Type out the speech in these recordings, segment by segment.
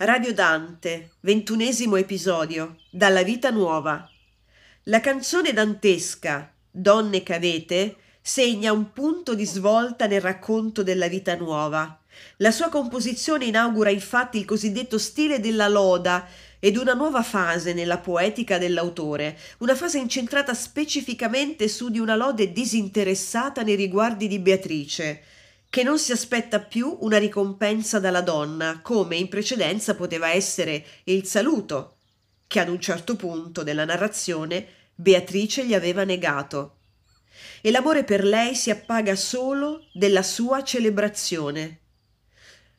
Radio Dante, ventunesimo episodio, dalla vita nuova. La canzone dantesca Donne che avete segna un punto di svolta nel racconto della vita nuova. La sua composizione inaugura infatti il cosiddetto stile della loda ed una nuova fase nella poetica dell'autore, una fase incentrata specificamente su di una lode disinteressata nei riguardi di Beatrice, che non si aspetta più una ricompensa dalla donna, come in precedenza poteva essere il saluto, che ad un certo punto della narrazione Beatrice gli aveva negato. E l'amore per lei si appaga solo della sua celebrazione.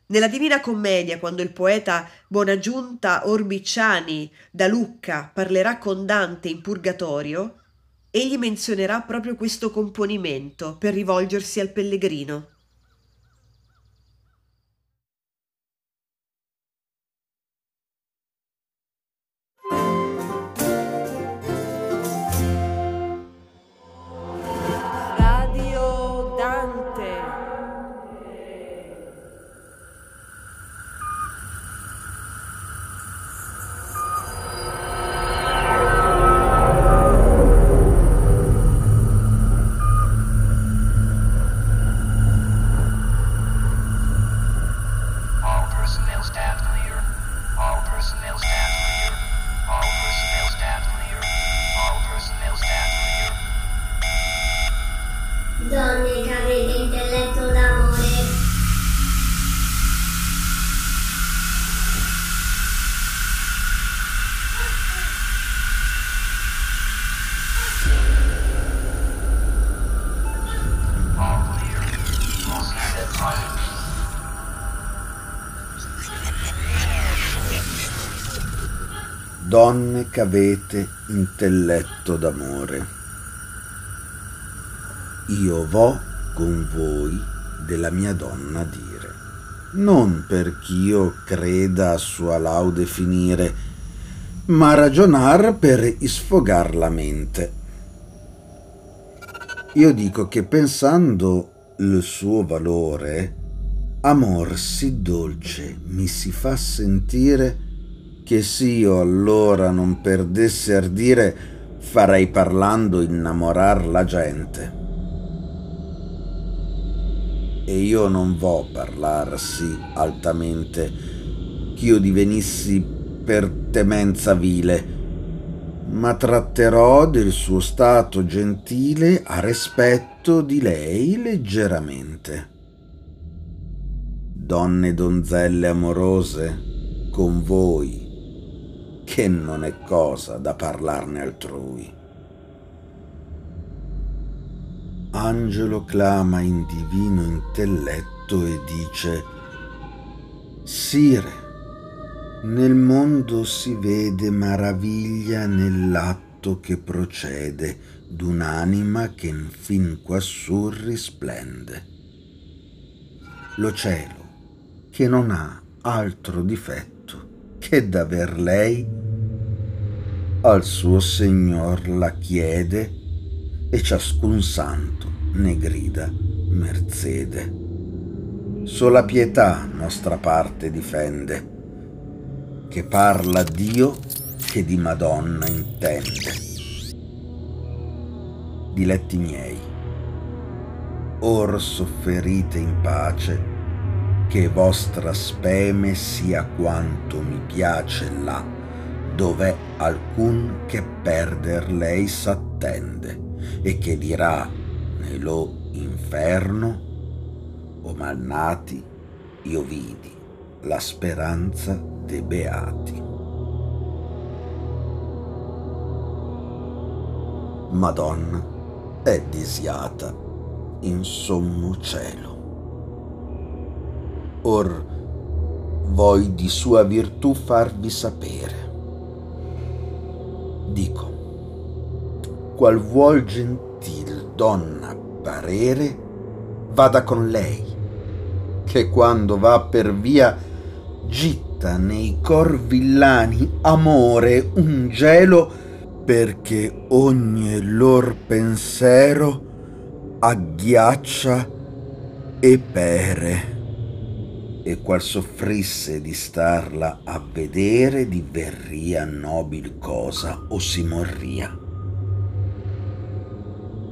Nella Divina Commedia, quando il poeta Bonagiunta Orbiciani da Lucca parlerà con Dante in Purgatorio, egli menzionerà proprio questo componimento per rivolgersi al pellegrino. Donne che avete intelletto d'amore. Io vo con voi della mia donna dire, non perch'io creda a sua laude finire, ma ragionar per isfogar la mente. Io dico che pensando il suo valore, amor sì dolce mi si fa sentire che s'io allora non perdesse ardire, farei parlando innamorar la gente. E io non vo parlar sì altamente, ch'io divenissi per temenza vile, ma tratterò del suo stato gentile a rispetto di lei leggeramente. Donne donzelle amorose, con voi che non è cosa da parlarne altrui. Angelo clama in divino intelletto e dice, Sire, nel mondo si vede maraviglia nell'atto che procede d'un'anima che infin quassù risplende. Lo cielo, che non ha altro difetto che d'aver lei al suo Signor la chiede e ciascun santo ne grida merzede. Sola pietà nostra parte difende, che parla Dio che di Madonna intende. Diletti miei, or sofferite in pace, che vostra speme sia quanto mi piace là dov'è alcun che perder lei s'attende e che dirà nello inferno o malnati io vidi la speranza dei beati. Madonna è disiata in sommo cielo. Or voi di sua virtù farvi sapere dico, qual vuol gentil donna parere, vada con lei, che quando va per via gitta nei cor villani amore un gelo perché ogni lor pensiero agghiaccia e pere. e qual soffrisse di starla a vedere diverria nobil cosa o si morria.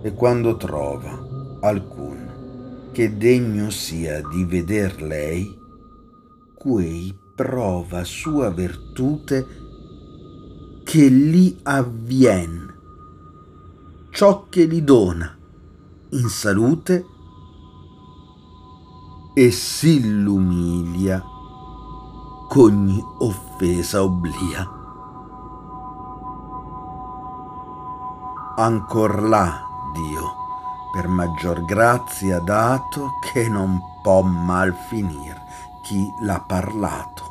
E quando trova alcun che degno sia di veder lei, quei prova sua virtute che li avvien, ciò che li dona in salute e s'illumilia c'ogni offesa obblia. Ancor là, Dio, per maggior grazia dato, che non può mal finir chi l'ha parlato.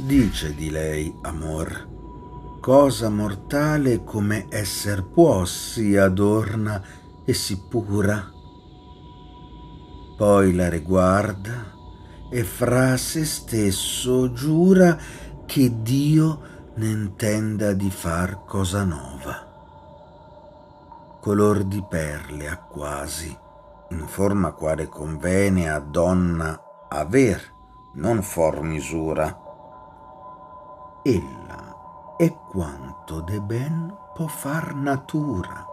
Dice di lei, amor, cosa mortale come esser può si adorna e si pura. Poi la riguarda e fra se stesso giura che Dio ne intenda di far cosa nova. Color di perle ha quasi, in forma quale convene a donna aver, non for misura ella è quanto de ben può far natura.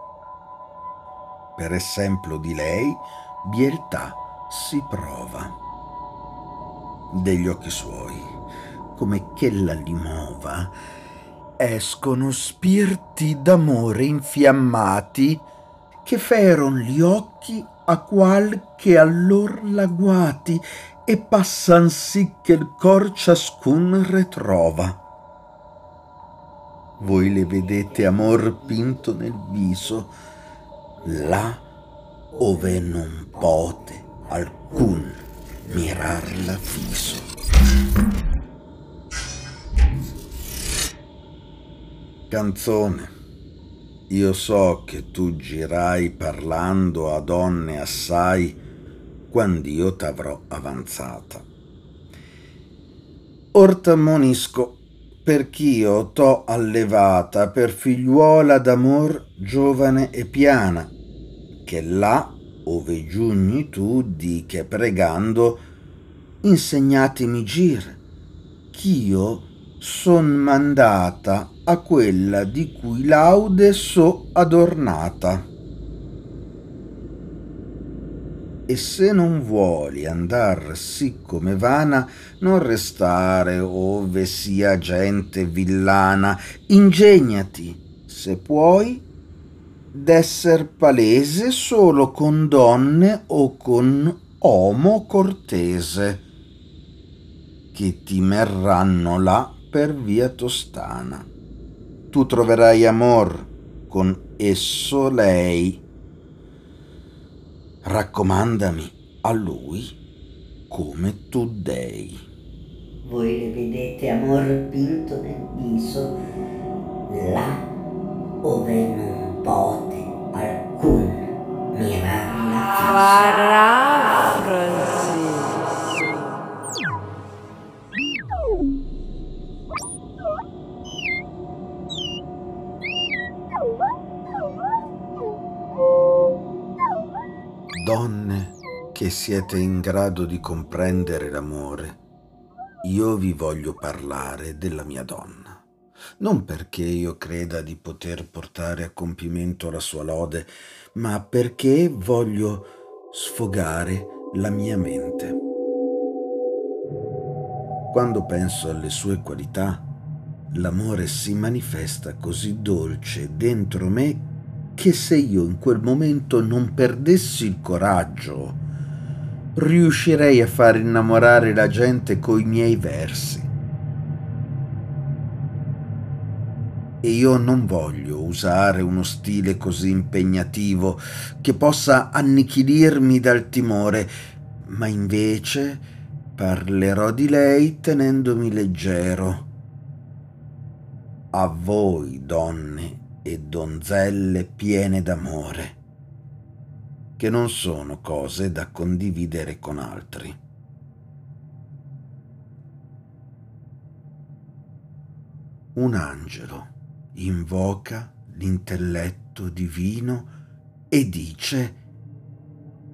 Per esempio di lei bieltà si prova. Degli occhi suoi, come ch'ella li mova, escono spirti d'amore infiammati che feron gli occhi a qual che allor la guati e passan sì che il cor ciascun retrova voi le vedete amor pinto nel viso, là ove non pote alcun mirarla fiso. Canzone, io so che tu girai parlando a donne assai quand'io t'avrò avanzata. Or t'ammonisco perch'io t'ho allevata per figliuola d'amor giovane e piana, che là ove giugni tu di che pregando insegnatemi gir, ch'io son mandata a quella di cui laude so adornata. E se non vuoli andar sì come vana, non restare ove sia gente villana, ingegnati, se puoi, d'esser palese solo con donne o con omo cortese, che ti merranno là per via tostana. Tu troverai amor con esso lei, raccomandami a lui come tu dei. Voi le vedete amor pinto nel viso, là ove non pote alcun mirarla. Che siete in grado di comprendere l'amore, io vi voglio parlare della mia donna. Non perché io creda di poter portare a compimento la sua lode, ma perché voglio sfogare la mia mente. Quando penso alle sue qualità, l'amore si manifesta così dolce dentro me che se io in quel momento non perdessi il coraggio, riuscirei a far innamorare la gente coi miei versi. E io non voglio usare uno stile così impegnativo che possa annichilirmi dal timore, ma invece parlerò di lei tenendomi leggero. A voi, donne, e donzelle piene d'amore, che non sono cose da condividere con altri. un angelo invoca l'intelletto divino e dice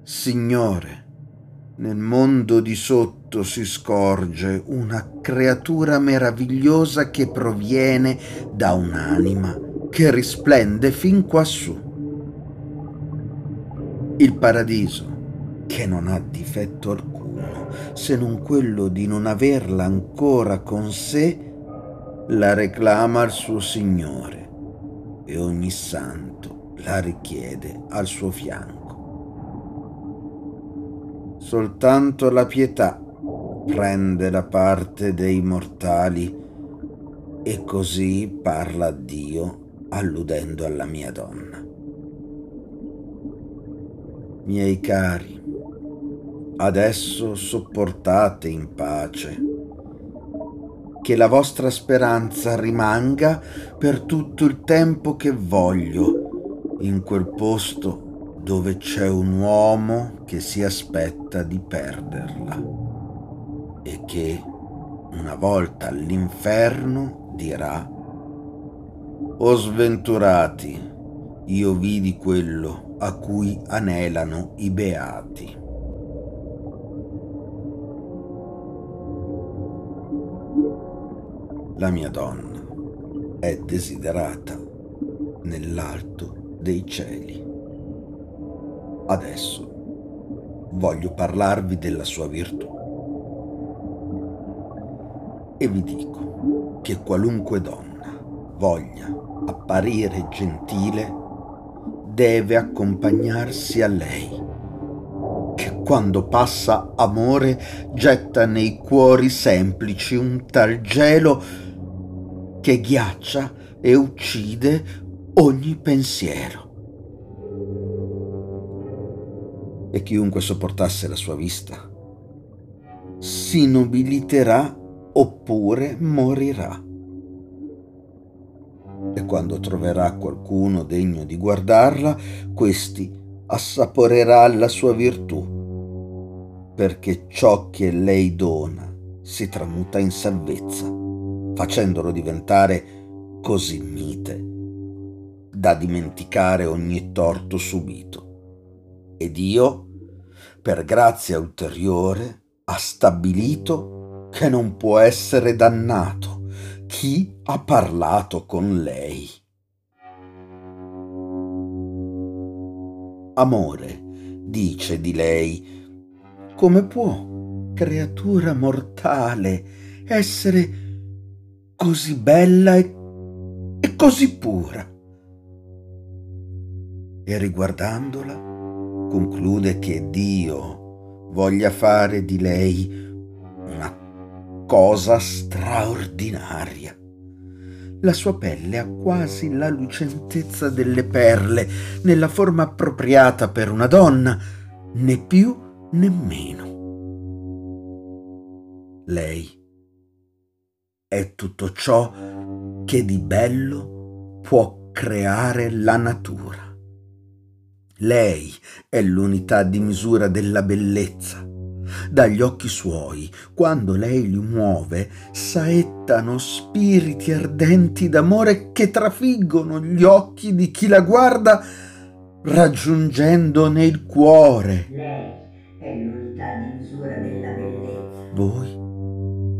Signore, nel mondo di sotto si scorge una creatura meravigliosa che proviene da un'anima che risplende fin quassù. Il paradiso, che non ha difetto alcuno, se non quello di non averla ancora con sé, la reclama al suo Signore e ogni santo la richiede al suo fianco. Soltanto la pietà prende la parte dei mortali e così parla Dio alludendo alla mia donna. Miei cari, adesso sopportate in pace, che la vostra speranza rimanga per tutto il tempo che voglio in quel posto dove c'è un uomo che si aspetta di perderla e che una volta all'inferno dirà O sventurati, io vidi quello a cui anelano i beati. La mia donna è desiderata nell'alto dei cieli. Adesso voglio parlarvi della sua virtù. E vi dico che qualunque donna voglia apparire gentile deve accompagnarsi a lei, che quando passa amore getta nei cuori semplici un tal gelo che ghiaccia e uccide ogni pensiero. e chiunque sopportasse la sua vista si nobiliterà oppure morirà. E quando troverà qualcuno degno di guardarla, questi assaporerà la sua virtù, perché ciò che lei dona si tramuta in salvezza, facendolo diventare così mite da dimenticare ogni torto subito. Ed io, per grazia ulteriore, ha stabilito che non può essere dannato chi ha parlato con lei. Amore, dice di lei, come può, creatura mortale, essere così bella e, e così pura? E riguardandola, conclude che Dio voglia fare di lei cosa straordinaria. La sua pelle ha quasi la lucentezza delle perle, nella forma appropriata per una donna, né più né meno. Lei è tutto ciò che di bello può creare la natura. Lei è l'unità di misura della bellezza. Dagli occhi suoi, quando lei li muove, saettano spiriti ardenti d'amore che trafiggono gli occhi di chi la guarda, raggiungendone il cuore. Lei è l'unità di misura della bellezza. Voi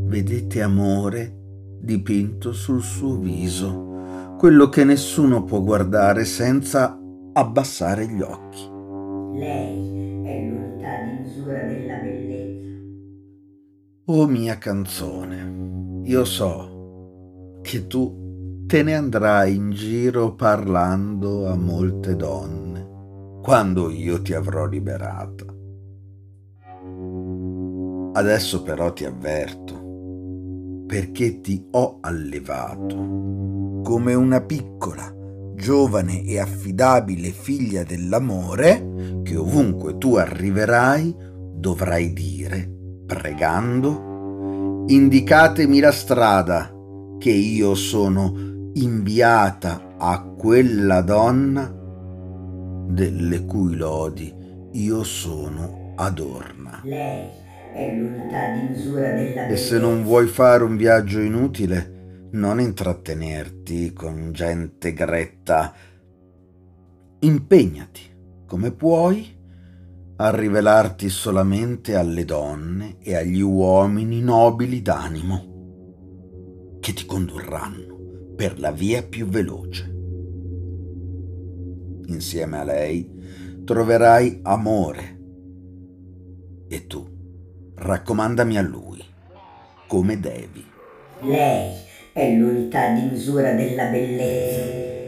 vedete amore dipinto sul suo viso, quello che nessuno può guardare senza abbassare gli occhi. Lei Oh mia canzone, io so che tu te ne andrai in giro parlando a molte donne quando io ti avrò liberata. Adesso però ti avverto, perché ti ho allevato come una piccola giovane e affidabile figlia dell'amore, che ovunque tu arriverai dovrai dire, pregando, indicatemi la strada, che io sono inviata a quella donna delle cui lodi io sono adorna. Lei è l'unità di misura della E se non vuoi fare un viaggio inutile, non intrattenerti con gente gretta. Impegnati, come puoi, a rivelarti solamente alle donne e agli uomini nobili d'animo, che ti condurranno per la via più veloce. Insieme a lei troverai amore e tu raccomandami a lui come devi. Lei è l'unità di misura della bellezza.